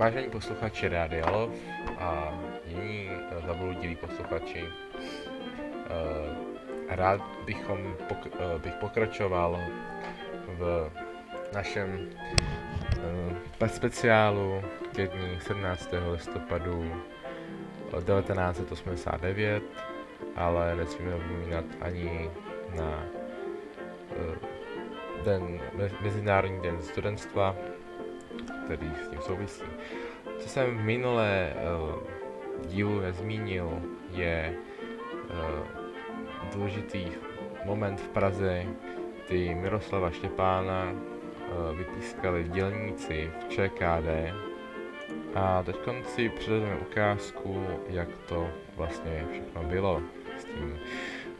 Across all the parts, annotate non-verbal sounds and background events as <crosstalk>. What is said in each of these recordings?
Vážení posluchači Rádia Lov a jiní eh, zabludilí posluchači, eh, rád bychom eh, bych pokračoval v našem speciálu ke dní 17. listopadu 1989, ale nesmíme zapomínat ani na den, Mezinárodní den studentstva, který s tím souvisí. Co jsem v minulé uh, dílu nezmínil, je uh, důležitý moment v Praze, kdy Miroslava Štěpána uh, vypískali dělníci v ČKD a teď si předvedeme ukázku, jak to vlastně všechno bylo s tím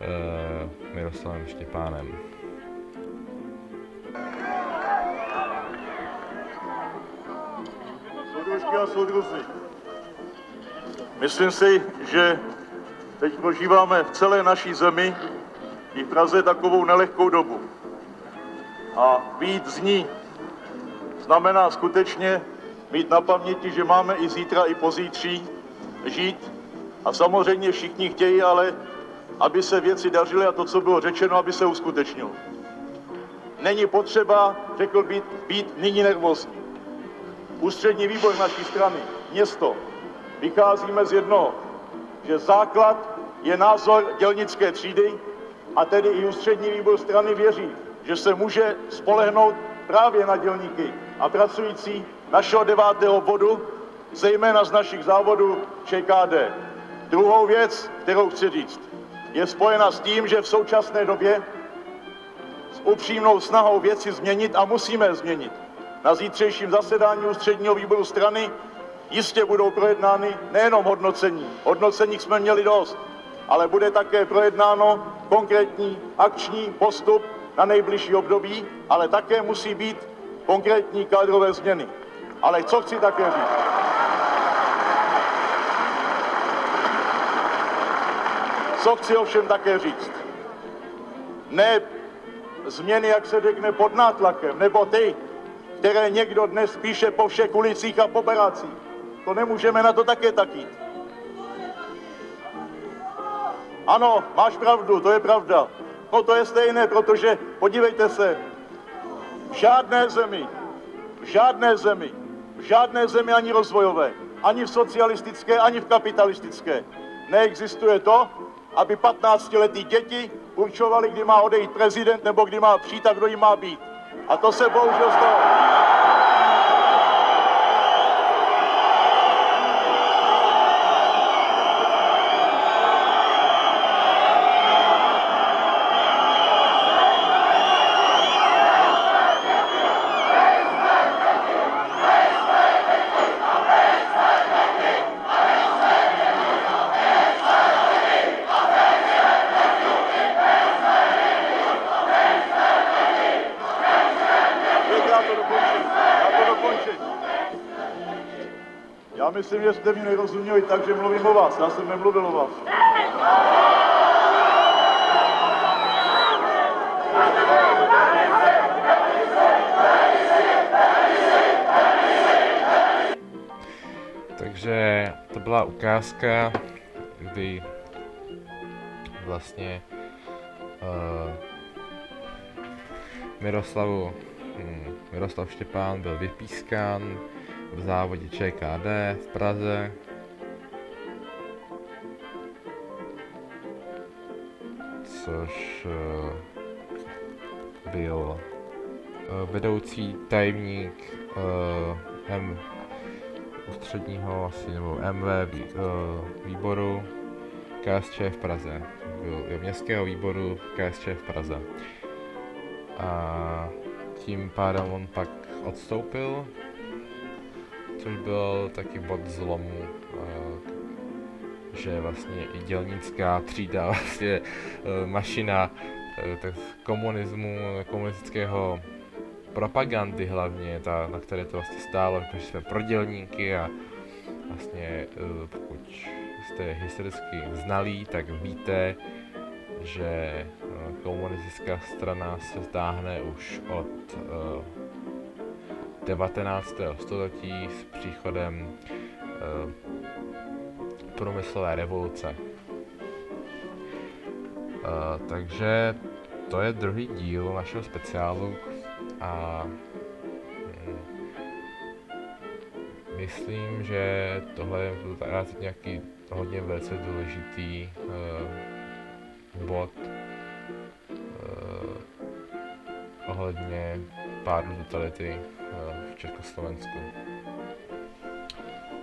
uh, Miroslavem Štěpánem. A soudruzi, myslím si, že teď prožíváme v celé naší zemi i v Praze takovou nelehkou dobu. A být z ní znamená skutečně mít na paměti, že máme i zítra, i pozítří žít. A samozřejmě všichni chtějí, ale aby se věci dařily a to, co bylo řečeno, aby se uskutečnilo. Není potřeba, řekl být, být nyní nervózní. Ústřední výbor naší strany, město, vycházíme z jednoho, že základ je názor dělnické třídy a tedy i ústřední výbor strany věří, že se může spolehnout právě na dělníky a pracující našeho devátého bodu, zejména z našich závodů ČKD. Druhou věc, kterou chci říct, je spojena s tím, že v současné době s upřímnou snahou věci změnit a musíme změnit. Na zítřejším zasedání ústředního výboru strany jistě budou projednány nejenom hodnocení, hodnocení jsme měli dost, ale bude také projednáno konkrétní akční postup na nejbližší období, ale také musí být konkrétní kádrové změny. Ale co chci také říct? Co chci ovšem také říct? Ne změny, jak se řekne, pod nátlakem, nebo ty, které někdo dnes píše po všech ulicích a po barácích. To nemůžeme na to také tak jít. Ano, máš pravdu, to je pravda. No to je stejné, protože podívejte se, v žádné zemi, v žádné zemi, v žádné zemi ani rozvojové, ani v socialistické, ani v kapitalistické neexistuje to, aby 15-letí děti určovali, kdy má odejít prezident nebo kdy má přijít a kdo jim má být. A to se bohužel stalo. Já to dokončím. Já to dokončím. Myslím, že jste mi nerozuměli tak, že mluvím o vás. Já jsem nemluvil o vás. Takže to byla ukázka, kdy vlastně uh, Miroslavu, hm, Miroslav Štěpán byl vypískán v závodě ČKD v Praze. Což uh, byl uh, vedoucí tajemník uh, M ústředního asi, nebo MV vý, výboru KSČ v Praze. Byl městského výboru KSČ v Praze. A tím pádem on pak odstoupil, což byl taky bod zlomu, že vlastně i dělnická třída, <laughs> vlastně uh, mašina uh, tak komunismu, komunistického propagandy hlavně, ta, na které to vlastně stálo, že jsme prodělníky a vlastně eh, pokud jste historicky znalí, tak víte, že komunistická strana se zdáhne už od 19. století s příchodem uh, průmyslové revoluce. Uh, takže to je druhý díl našeho speciálu a mm, myslím, že tohle je nějaký hodně velice důležitý uh, bod ohledně pádu totality uh, v Československu.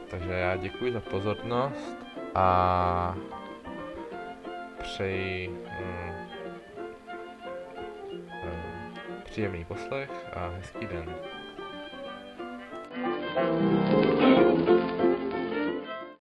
Takže já děkuji za pozornost a přeji um, příjemný poslech a hezký den. thank you